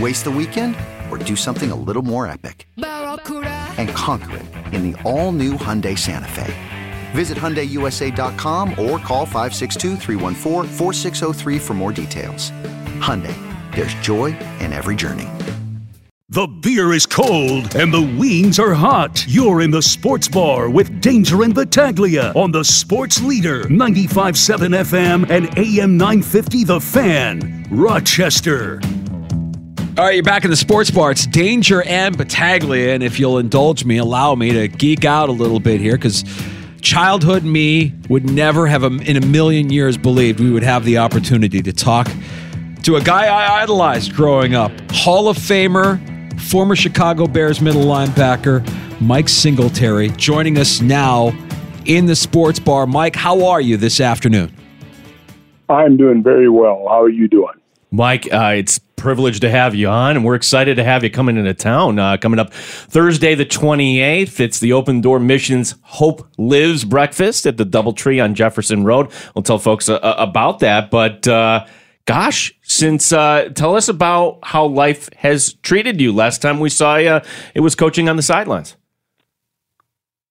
Waste the weekend or do something a little more epic? And conquer it in the all new Hyundai Santa Fe. Visit HyundaiUSA.com or call 562 for more details. Hyundai, there's joy in every journey. The beer is cold and the wings are hot. You're in the sports bar with Danger and Battaglia on the Sports Leader 95.7 FM and AM 950 The Fan, Rochester. All right, you're back in the sports bar. It's Danger and Battaglia. And if you'll indulge me, allow me to geek out a little bit here because childhood me would never have in a million years believed we would have the opportunity to talk to a guy I idolized growing up. Hall of Famer, former Chicago Bears middle linebacker, Mike Singletary, joining us now in the sports bar. Mike, how are you this afternoon? I'm doing very well. How are you doing? Mike, uh, it's privilege to have you on, and we're excited to have you coming into town. Uh, coming up Thursday, the 28th, it's the Open Door Missions Hope Lives breakfast at the Doubletree on Jefferson Road. We'll tell folks uh, about that, but uh, gosh, since uh, tell us about how life has treated you. Last time we saw you, it was coaching on the sidelines.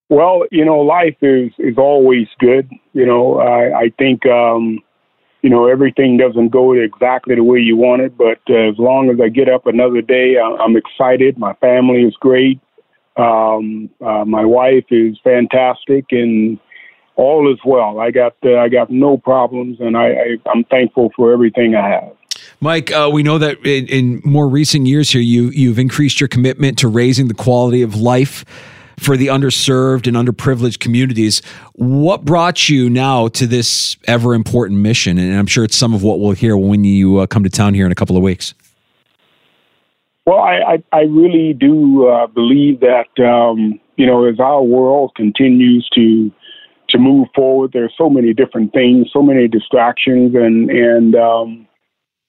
Well, you know, life is is always good. You know, I, I think. Um, you know, everything doesn't go exactly the way you want it, but uh, as long as I get up another day, I'm excited. My family is great. Um, uh, my wife is fantastic, and all is well. I got uh, I got no problems, and I, I I'm thankful for everything I have. Mike, uh, we know that in, in, more recent years here, you you've increased your commitment to raising the quality of life for the underserved and underprivileged communities. What brought you now to this ever important mission? And I'm sure it's some of what we'll hear when you uh, come to town here in a couple of weeks. Well, I, I, I really do uh, believe that, um, you know, as our world continues to to move forward, there's so many different things, so many distractions, and and um,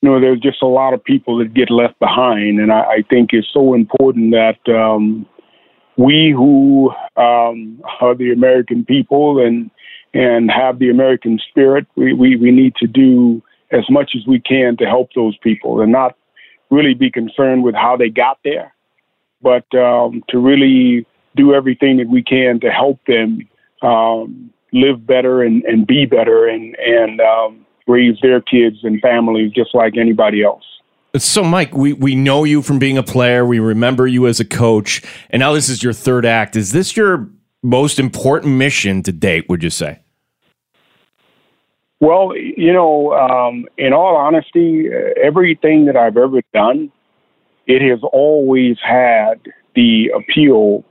you know, there's just a lot of people that get left behind, and I, I think it's so important that um, we who um, are the American people and and have the American spirit, we, we, we need to do as much as we can to help those people and not really be concerned with how they got there, but um, to really do everything that we can to help them um, live better and, and be better and, and um, raise their kids and families just like anybody else. So, Mike, we, we know you from being a player. We remember you as a coach. And now this is your third act. Is this your most important mission to date, would you say? Well, you know, um, in all honesty, everything that I've ever done, it has always had the appeal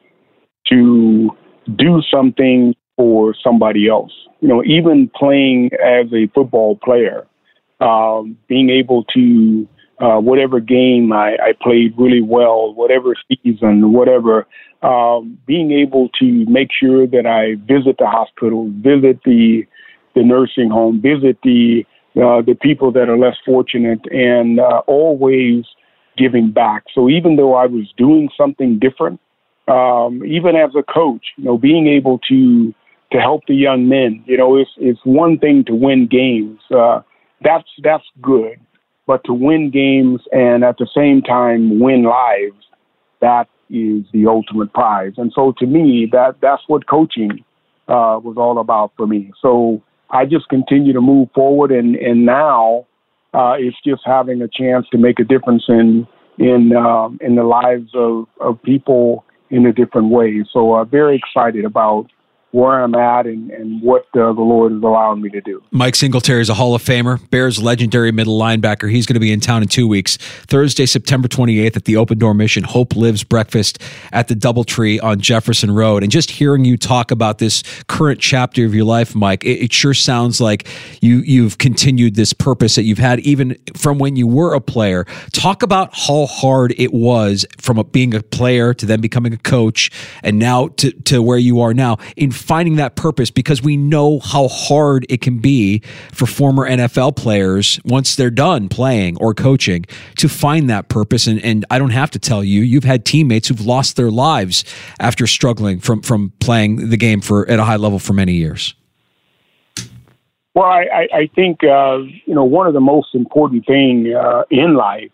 to do something for somebody else. You know, even playing as a football player, um, being able to uh, whatever game I, I played really well, whatever season, whatever, um, being able to make sure that I visit the hospital, visit the the nursing home, visit the uh, the people that are less fortunate, and uh, always giving back. So even though I was doing something different, um, even as a coach, you know, being able to to help the young men, you know, it's it's one thing to win games. Uh, that's that's good. But to win games and at the same time win lives, that is the ultimate prize. And so to me, that that's what coaching uh, was all about for me. So I just continue to move forward, and and now uh, it's just having a chance to make a difference in in um, in the lives of, of people in a different way. So I'm uh, very excited about where I'm at and, and what uh, the Lord is allowing me to do. Mike Singletary is a Hall of Famer, Bears legendary middle linebacker. He's going to be in town in two weeks, Thursday, September 28th at the Open Door Mission Hope Lives Breakfast at the Doubletree on Jefferson Road. And just hearing you talk about this current chapter of your life, Mike, it, it sure sounds like you you've continued this purpose that you've had even from when you were a player. Talk about how hard it was from a, being a player to then becoming a coach and now to, to where you are now in finding that purpose because we know how hard it can be for former NFL players once they're done playing or coaching to find that purpose. And, and I don't have to tell you, you've had teammates who've lost their lives after struggling from, from playing the game for at a high level for many years. Well, I, I think uh, you know one of the most important thing uh, in life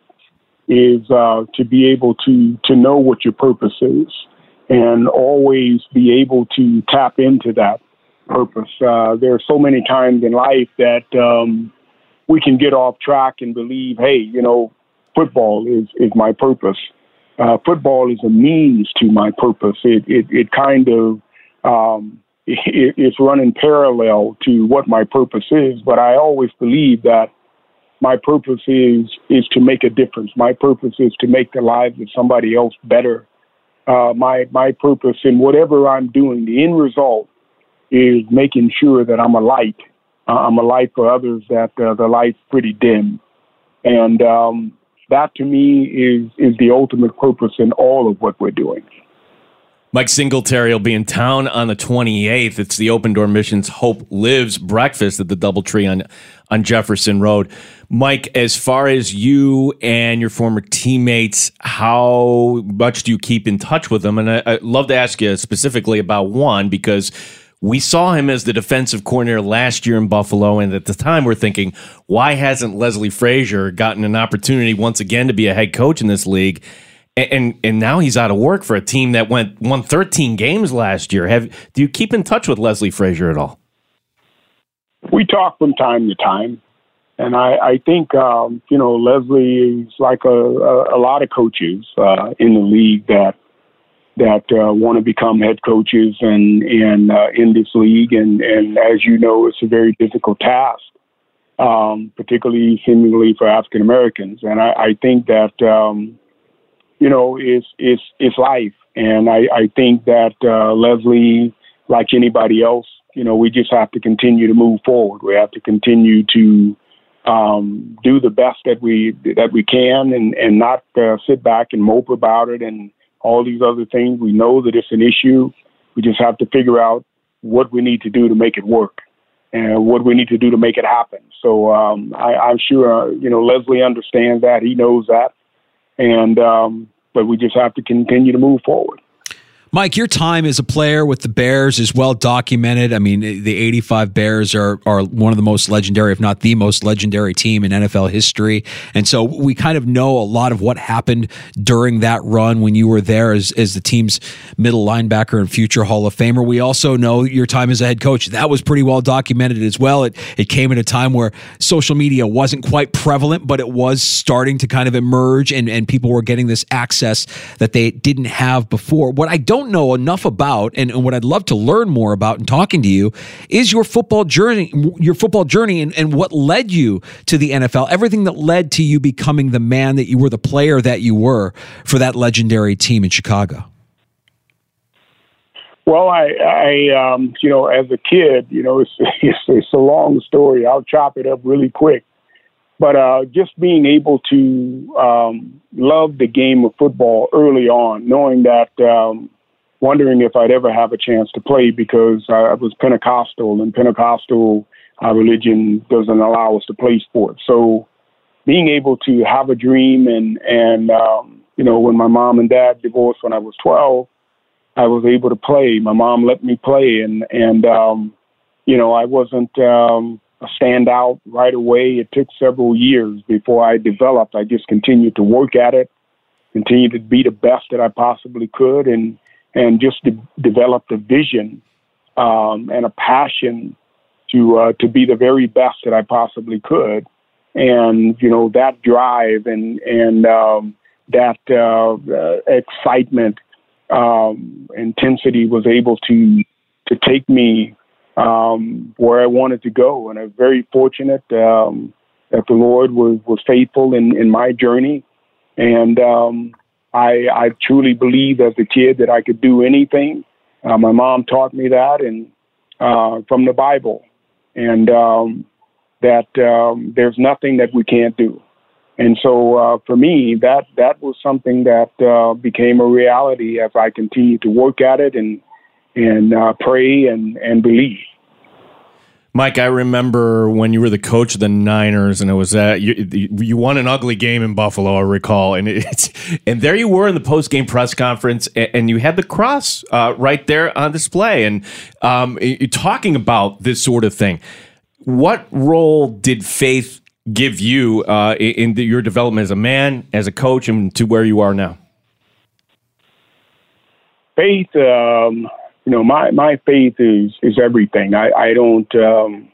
is uh, to be able to to know what your purpose is and always be able to tap into that purpose. Uh, there are so many times in life that um, we can get off track and believe, hey, you know, football is, is my purpose. Uh, football is a means to my purpose. It, it, it kind of, um, it, it's running parallel to what my purpose is, but I always believe that my purpose is, is to make a difference. My purpose is to make the lives of somebody else better uh, my my purpose in whatever I'm doing. The end result is making sure that I'm a light. Uh, I'm a light for others that uh, the light's pretty dim, and um, that to me is is the ultimate purpose in all of what we're doing. Mike Singletary will be in town on the 28th. It's the Open Door Missions Hope Lives breakfast at the Doubletree on on Jefferson Road. Mike, as far as you and your former teammates, how much do you keep in touch with them? And I, would love to ask you specifically about one because we saw him as the defensive coordinator last year in Buffalo, and at the time we're thinking, why hasn't Leslie Frazier gotten an opportunity once again to be a head coach in this league? And and now he's out of work for a team that went won 13 games last year. Have do you keep in touch with Leslie Frazier at all? We talk from time to time, and I, I think um, you know Leslie is like a, a, a lot of coaches uh, in the league that that uh, want to become head coaches and and uh, in this league, and and as you know, it's a very difficult task. Um, particularly seemingly for African Americans, and I, I think that um, you know, is is is life. And I, I think that uh, Leslie, like anybody else, you know, we just have to continue to move forward. We have to continue to um, do the best that we that we can, and and not uh, sit back and mope about it and all these other things. We know that it's an issue. We just have to figure out what we need to do to make it work and what we need to do to make it happen. So um, I, I'm sure uh, you know Leslie understands that. He knows that, and um, but we just have to continue to move forward. Mike, your time as a player with the Bears is well documented. I mean, the 85 Bears are, are one of the most legendary, if not the most legendary team in NFL history. And so we kind of know a lot of what happened during that run when you were there as, as the team's middle linebacker and future Hall of Famer. We also know your time as a head coach. That was pretty well documented as well. It, it came at a time where social media wasn't quite prevalent, but it was starting to kind of emerge and, and people were getting this access that they didn't have before. What I don't don't know enough about, and, and, what I'd love to learn more about in talking to you, is your football journey, your football journey, and, and what led you to the NFL. Everything that led to you becoming the man that you were, the player that you were for that legendary team in Chicago. Well, I, I, um, you know, as a kid, you know, it's, it's, it's a long story. I'll chop it up really quick. But uh, just being able to um, love the game of football early on, knowing that um, wondering if I'd ever have a chance to play because I was Pentecostal, and Pentecostal uh, religion doesn't allow us to play sports. So being able to have a dream and and um, you know when my mom and dad divorced when I was 12, I was able to play. My mom let me play, and and um, you know I wasn't um, stand out right away. It took several years before I developed. I just continued to work at it, continued to be the best that I possibly could, and and just de- developed a vision um, and a passion to uh, to be the very best that I possibly could. And you know that drive and and um, that uh, uh, excitement, um, intensity was able to to take me um, where I wanted to go. And I'm very fortunate um, that the Lord was, was faithful in, in my journey. And um, I, I truly believed as a kid that I could do anything. Uh, my mom taught me that and uh, from the Bible. And um, that um, there's nothing that we can't do. And so uh, for me, that that was something that uh, became a reality as I continued to work at it and and uh, pray and and believe. Mike, I remember when you were the coach of the Niners, and it was that you, you won an ugly game in Buffalo, I recall, and it's and there you were in the post game press conference, and, you had the cross uh, right there on display, and um, you're talking about this sort of thing. What role did faith give you uh, in the, your development as a man, as a coach, and to where you are now? Faith. Um you know, my my faith is is everything. I I don't um,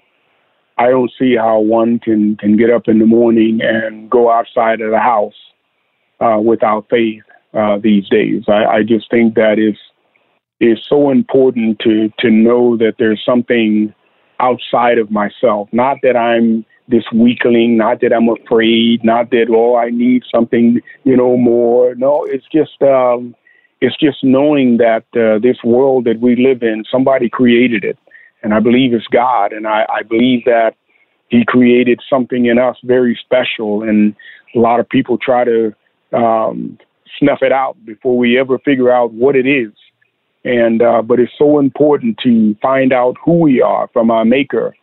I don't see how one can can get up in the morning and go outside of the house uh, without faith uh, these days. I, I just think that is is so important to to know that there's something outside of myself. Not that I'm this weakling, not that I'm afraid, not that oh I need something you know more. No, it's just um, it's just knowing that uh, this world that we live in, somebody created it. And I believe it's God. And I, I believe that He created something in us very special. And a lot of people try to um, snuff it out before we ever figure out what it is. And uh, but it's so important to find out who we are from our Maker,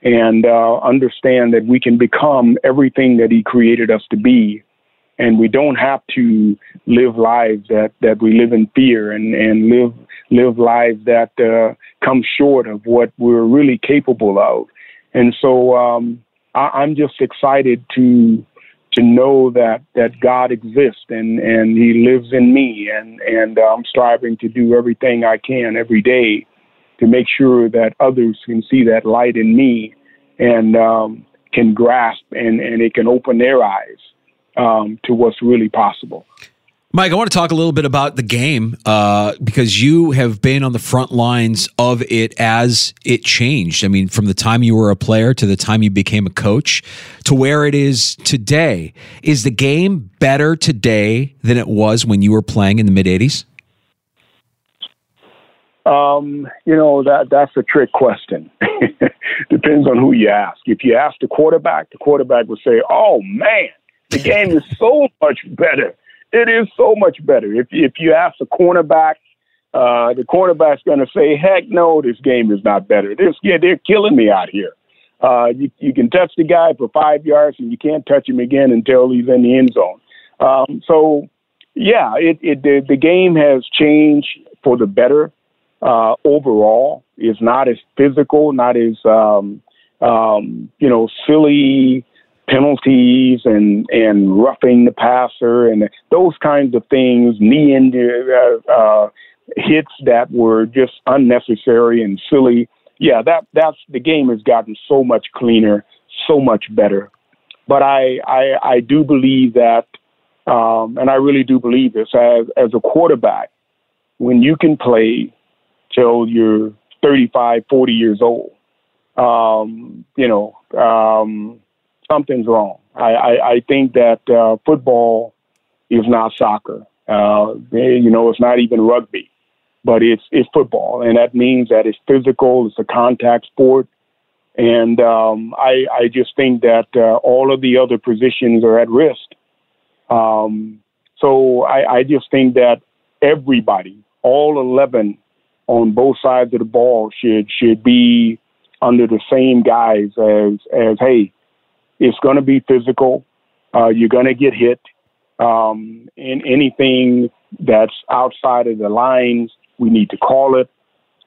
and uh, understand that we can become everything that He created us to be and we don't have to live lives that, that we live in fear and, and live live lives that uh, come short of what we're really capable of. And so um, I, I'm just excited to to know that that God exists and and He lives in me, and and I'm striving to do everything I can every day to make sure that others can see that light in me and um, can grasp and and it can open their eyes um, to what's really possible. Mike, I want to talk a little bit about the game uh, because you have been on the front lines of it as it changed. I mean, from the time you were a player to the time you became a coach to where it is today. Is the game better today than it was when you were playing in the mid 80s? Um, you know that that's a trick question. Depends on who you ask. If you ask the quarterback, the quarterback will say, "Oh man, the game is so much better. It is so much better. If if you ask a cornerback, uh, the cornerback's going to say, "Heck no, this game is not better. This yeah, they're killing me out here." Uh, you you can touch the guy for five yards, and you can't touch him again until he's in the end zone. Um, so, yeah, it, it the, the game has changed for the better uh, overall. It's not as physical, not as um, um, you know silly penalties and and roughing the passer and those kinds of things, knee injury uh, uh, hits that were just unnecessary and silly. Yeah, that that's the game has gotten so much cleaner, so much better. But I I, I do believe that, um, and I really do believe this as as a quarterback, when you can play till you're 35, 40 years old, um, you know. Um, something's wrong. I, I, I think that uh, football is not soccer. Uh, you know, it's not even rugby, but it's it's football, and that means that it's physical. It's a contact sport, and um, I I just think that uh, all of the other positions are at risk. Um, so I, I just think that everybody, all eleven on both sides of the ball, should should be under the same guise as as hey, it's going to be physical. Uh, you're going to get hit. Um, in anything that's outside of the lines, we need to call it.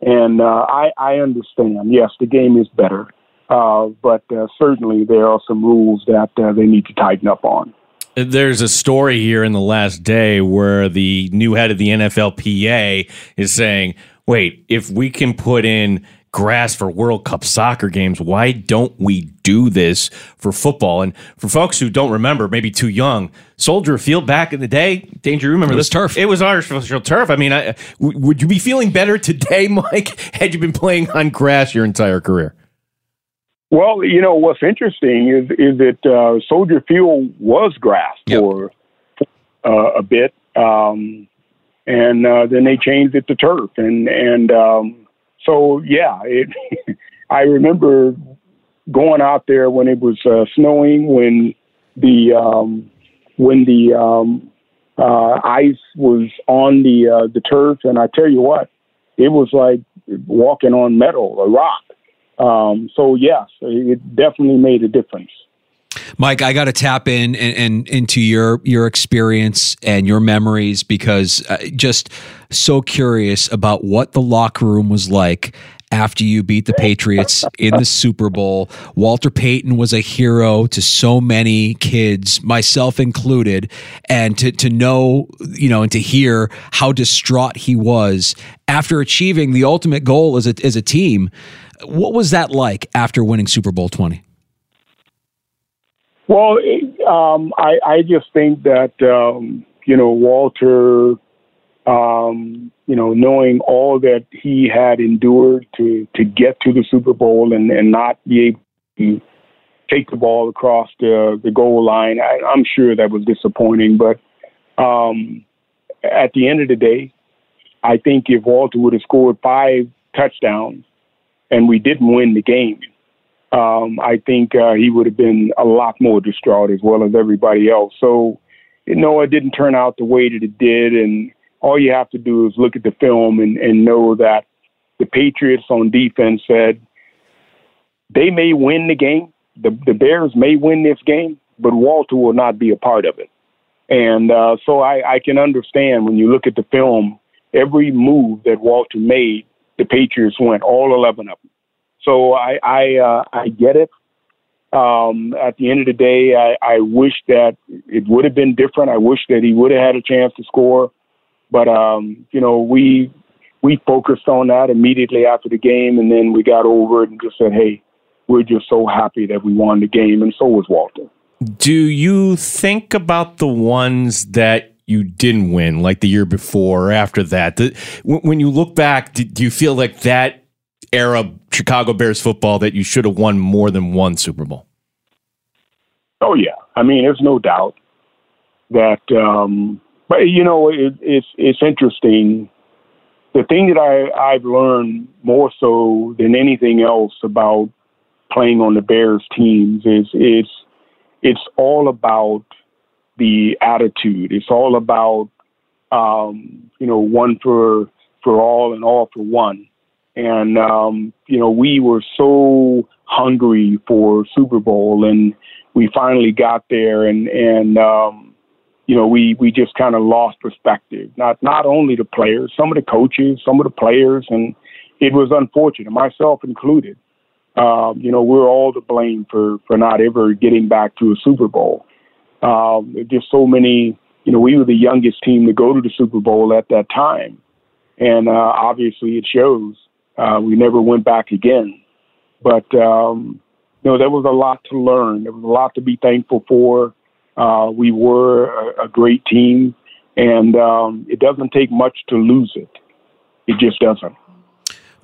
And uh, I, I understand. Yes, the game is better, Uh, but uh, certainly there are some rules that uh, they need to tighten up on. There's a story here in the last day where the new head of the NFLPA is saying, wait, if we can put in grass for World Cup soccer games. Why don't we do this for football? And for folks who don't remember, maybe too young, Soldier Field back in the day, Danger, remember it was this turf. It was artificial turf. I mean, I, w- would you be feeling better today, Mike, had you been playing on grass your entire career? Well, you know what's interesting is is that uh, Soldier Field was grass Yep. for uh, a bit, um, and uh, then they changed it to turf, and and um, so yeah, it. I remember going out there when it was uh, snowing, when the um, when the um, uh, ice was on the uh, the turf, and I tell you what, it was like walking on metal, a rock. Um, so yes, it definitely made a difference. Mike, I got to tap in and, and into your your experience and your memories because uh, just so curious about what the locker room was like after you beat the Patriots in the Super Bowl. Walter Payton was a hero to so many kids, myself included, and to to know, you know, and to hear how distraught he was after achieving the ultimate goal as a as a team. What was that like after winning Super Bowl 20? Well, um, I, I just think that um, you know Walter, um, you know, knowing all that he had endured to to get to the Super Bowl and, and not be able to take the ball across the the goal line, I, I'm sure that was disappointing. But um, at the end of the day, I think if Walter would have scored five touchdowns and we didn't win the game, um, I think uh, he would have been a lot more distraught as well as everybody else. So, you know, it didn't turn out the way that it did. And all you have to do is look at the film and, and know that the Patriots on defense said they may win the game. The, the Bears may win this game, but Walter will not be a part of it. And uh, so I, I can understand when you look at the film, every move that Walter made, the Patriots went all 11 of them. So I I, uh, I get it. Um, at the end of the day, I, I wish that it would have been different. I wish that he would have had a chance to score, but um, you know we we focused on that immediately after the game, and then we got over it and just said, "Hey, we're just so happy that we won the game," and so was Walter. Do you think about the ones that you didn't win, like the year before or after that? When you look back, do you feel like that era Chicago Bears football that you should have won more than one Super Bowl? Oh yeah, I mean, there's no doubt that. Um, but you know, it, it's it's interesting. The thing that I I've learned more so than anything else about playing on the Bears teams is it's it's all about the attitude. It's all about um, you know one for for all and all for one. And um, you know we were so hungry for Super Bowl, and we finally got there, and and um, you know we we just kind of lost perspective. Not not only the players, some of the coaches, some of the players, and it was unfortunate, myself included. Um, you know we're all to blame for for not ever getting back to a Super Bowl. Um, just so many. You know we were the youngest team to go to the Super Bowl at that time, and uh, obviously it shows. Uh, we never went back again, but um, you know, there was a lot to learn. There was a lot to be thankful for. Uh, we were a, a great team, and um, it doesn't take much to lose it. It just doesn't.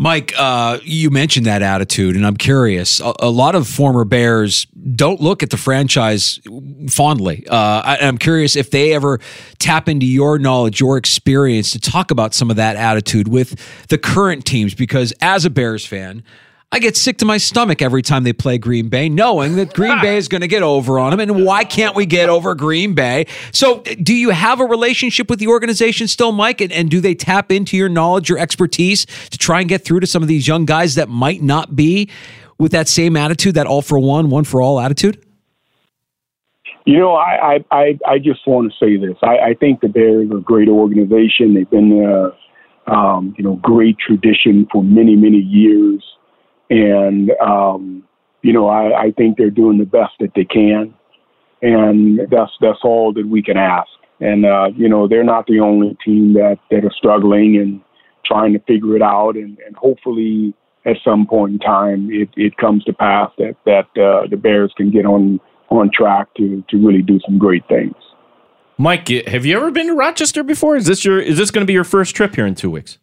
Mike, uh, you mentioned that attitude, and I'm curious. A, a lot of former Bears don't look at the franchise fondly. Uh, I, I'm curious if they ever tap into your knowledge, your experience to talk about some of that attitude with the current teams. Because as a Bears fan, I get sick to my stomach every time they play Green Bay, knowing that Green Bay is going to get over on them. And why can't we get over Green Bay? So, do you have a relationship with the organization still, Mike? And, and do they tap into your knowledge, your expertise to try and get through to some of these young guys that might not be with that same attitude, that all for one, one for all attitude? You know, I I, I, I just want to say this. I, I think the Bears are a great organization. They've been, uh, um, you know, great tradition for many many years, and um, you know, I, I think they're doing the best that they can, and that's that's all that we can ask. And uh, you know, they're not the only team that that are struggling and trying to figure it out, and, and hopefully at some point in time it, it comes to pass that that uh, the Bears can get on on track to to really do some great things. Mike, have you ever been to Rochester before? Is this your is this going to be your first trip here in two weeks?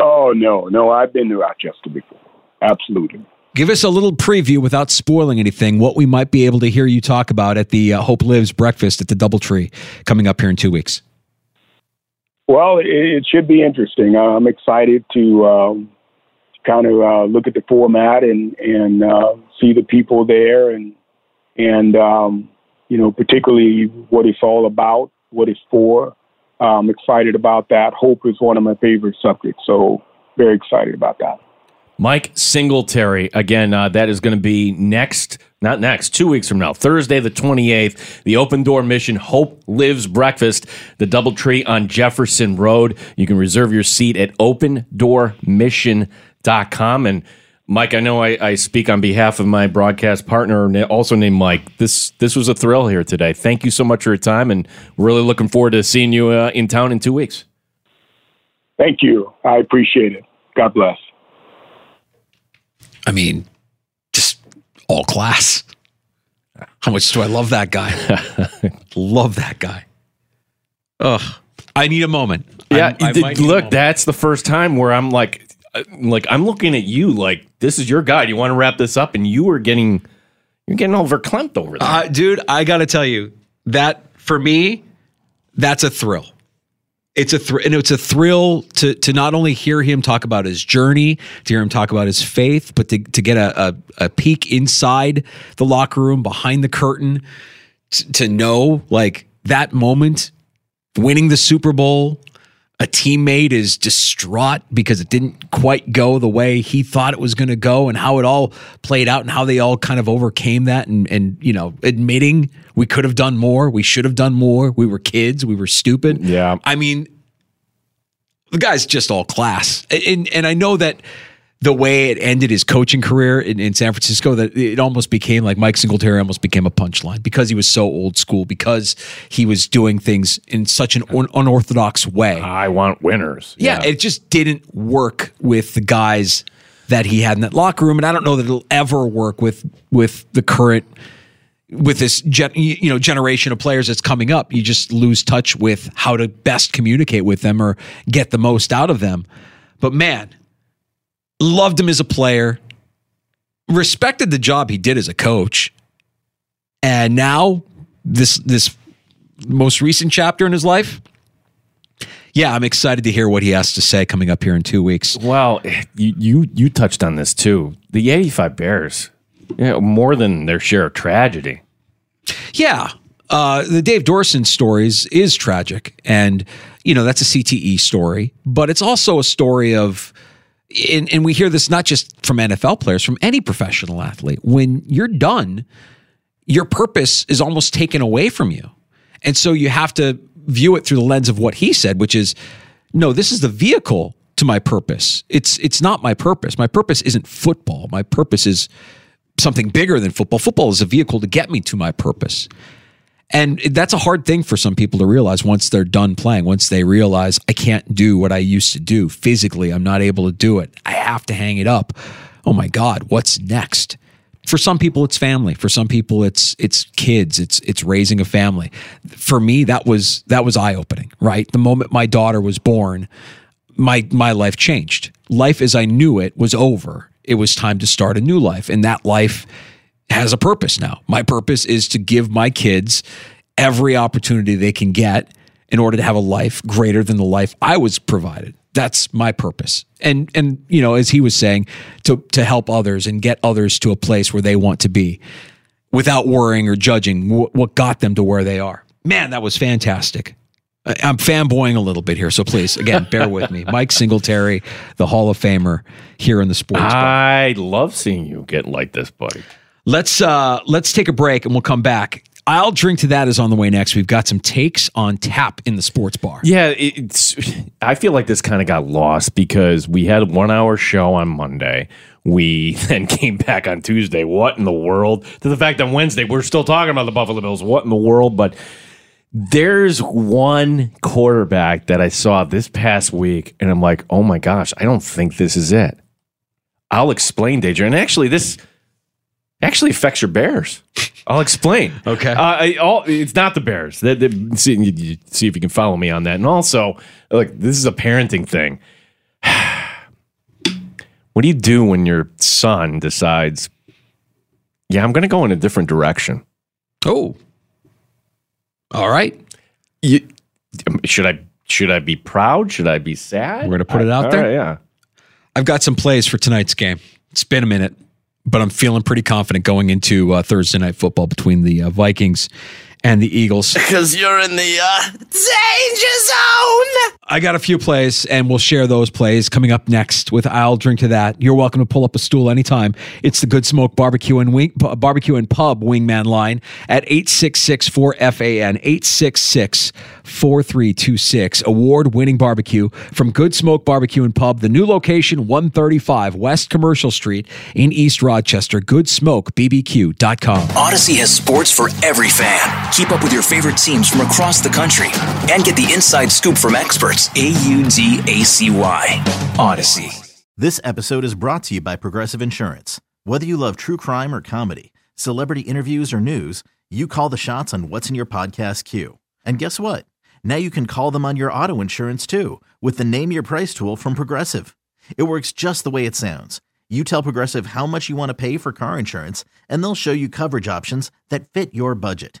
Oh no, no, I've been to Rochester before. Absolutely. Give us a little preview without spoiling anything. What we might be able to hear you talk about at the uh, Hope Lives breakfast at the DoubleTree coming up here in two weeks. Well, it, it should be interesting. I'm excited to um, kind of uh, look at the format and and uh, see the people there and and um, you know particularly what it's all about, what it's for. I'm excited about that. Hope is one of my favorite subjects, so very excited about that. Mike Singletary. Again, uh, that is going to be next, not next, two weeks from now, Thursday, the 28th, the Open Door Mission Hope Lives Breakfast, the Doubletree on Jefferson Road. You can reserve your seat at opendoormission.com. And Mike, I know I, I speak on behalf of my broadcast partner, also named Mike. This this was a thrill here today. Thank you so much for your time, and really looking forward to seeing you uh, in town in two weeks. Thank you. I appreciate it. God bless. I mean, just all class. How much do I love that guy? love that guy. Ugh. I need a moment. Yeah, I, I look, that's the first time where I'm like, uh, like I'm looking at you like this is your guy. You want to wrap this up, and you were getting, you're getting verklempt over there, uh, dude. I got to tell you that for me, that's a thrill it's a thr- and it's a thrill to to not only hear him talk about his journey, to hear him talk about his faith, but to to get a a, a peek inside the locker room, behind the curtain, t- to know like that moment, winning the Super Bowl. A teammate is distraught because it didn't quite go the way he thought it was going to go, and how it all played out, and how they all kind of overcame that, and and you know, admitting we could have done more, we should have done more, we were kids, we were stupid. Yeah, I mean, the guy's just all class. And, and I know that the way it ended his coaching career in, in, San Francisco, that it almost became like Mike Singletary almost became a punchline because he was so old school, because he was doing things in such an un- unorthodox way. I want winners. Yeah, yeah, it just didn't work with the guys that he had in that locker room, and I don't know that it'll ever work with with the current with this gen, you know generation of players that's coming up you just lose touch with how to best communicate with them or get the most out of them but man loved him as a player respected the job he did as a coach and now this this most recent chapter in his life yeah, I'm excited to hear what he has to say coming up here in two weeks. Well, you you, you touched on this too. The 85 Bears yeah, more than their share of tragedy. Yeah. Uh, the Dave Duerson stories is tragic. And, you know, that's a CTE story, but it's also a story of, and, and we hear this not just from NFL players, from any professional athlete. When you're done, your purpose is almost taken away from you. And so you have to view it through the lens of what he said, which is, no, this is the vehicle to my purpose. It's it's not my purpose. My purpose isn't football. My purpose is something bigger than football. Football is a vehicle to get me to my purpose. And that's a hard thing for some people to realize once they're done playing, once they realize I can't do what I used to do physically, I'm not able to do it. I have to hang it up. Oh my God, what's next? For some people it's family, for some people it's it's kids, it's it's raising a family. For me that was that was eye-opening, right? The moment my daughter was born, my my life changed. Life as I knew it was over it was time to start a new life. And that life has a purpose now. My purpose is to give my kids every opportunity they can get in order to have a life greater than the life I was provided. That's my purpose. And and you know, as he was saying, to to help others and get others to a place where they want to be without worrying or judging what got them to where they are. Man, that was fantastic. I'm fanboying a little bit here, so please, again, bear with me. Mike Singletary, the Hall of Famer here in the sports. I bar. love seeing you get like this, buddy. Let's uh, let's take a break and we'll come back. I'll drink to that is on the way next. We've got some takes on tap in the sports bar. Yeah, it's. I feel like this kind of got lost because we had a one hour show on Monday. We then came back on Tuesday. What in the world? To the fact that Wednesday we're still talking about the Buffalo Bills. What in the world? But there's one quarterback that I saw this past week, and I'm like, oh my gosh, I don't think this is it. I'll explain, Danger. And actually, this actually affects your Bears. I'll explain. Okay. Uh, I, all, it's not the Bears. See, you- see if you can follow me on that. And also, like, this is a parenting thing. what do you do when your son decides, yeah, I'm going to go in a different direction? Oh. All right. You, should I should I be proud? Should I be sad? We're gonna put it out all there? right, yeah. I've got some plays for tonight's game. It's been a minute, but I'm feeling pretty confident going into uh, Thursday night football between the uh, Vikings and the Eagles. Because you're in the uh, danger zone. I got a few plays, and we'll share those plays coming up next with I'll Drink to That. You're welcome to pull up a stool anytime. It's the Good Smoke Barbecue and Wing, B- Barbecue and Pub Wingman line at 866 4FAN, 866 4326. Award winning barbecue from Good Smoke Barbecue and Pub, the new location 135 West Commercial Street in East Rochester. GoodSmokeBBQ.com. Audacy has sports for every fan. Keep up with your favorite teams from across the country and get the inside scoop from experts. A U D A C Y. Audacy. This episode is brought to you by Progressive Insurance. Whether you love true crime or comedy, celebrity interviews or news, you call the shots on what's in your podcast queue. And guess what? Now you can call them on your auto insurance too with the Name Your Price tool from Progressive. It works just the way it sounds. You tell Progressive how much you want to pay for car insurance, and they'll show you coverage options that fit your budget.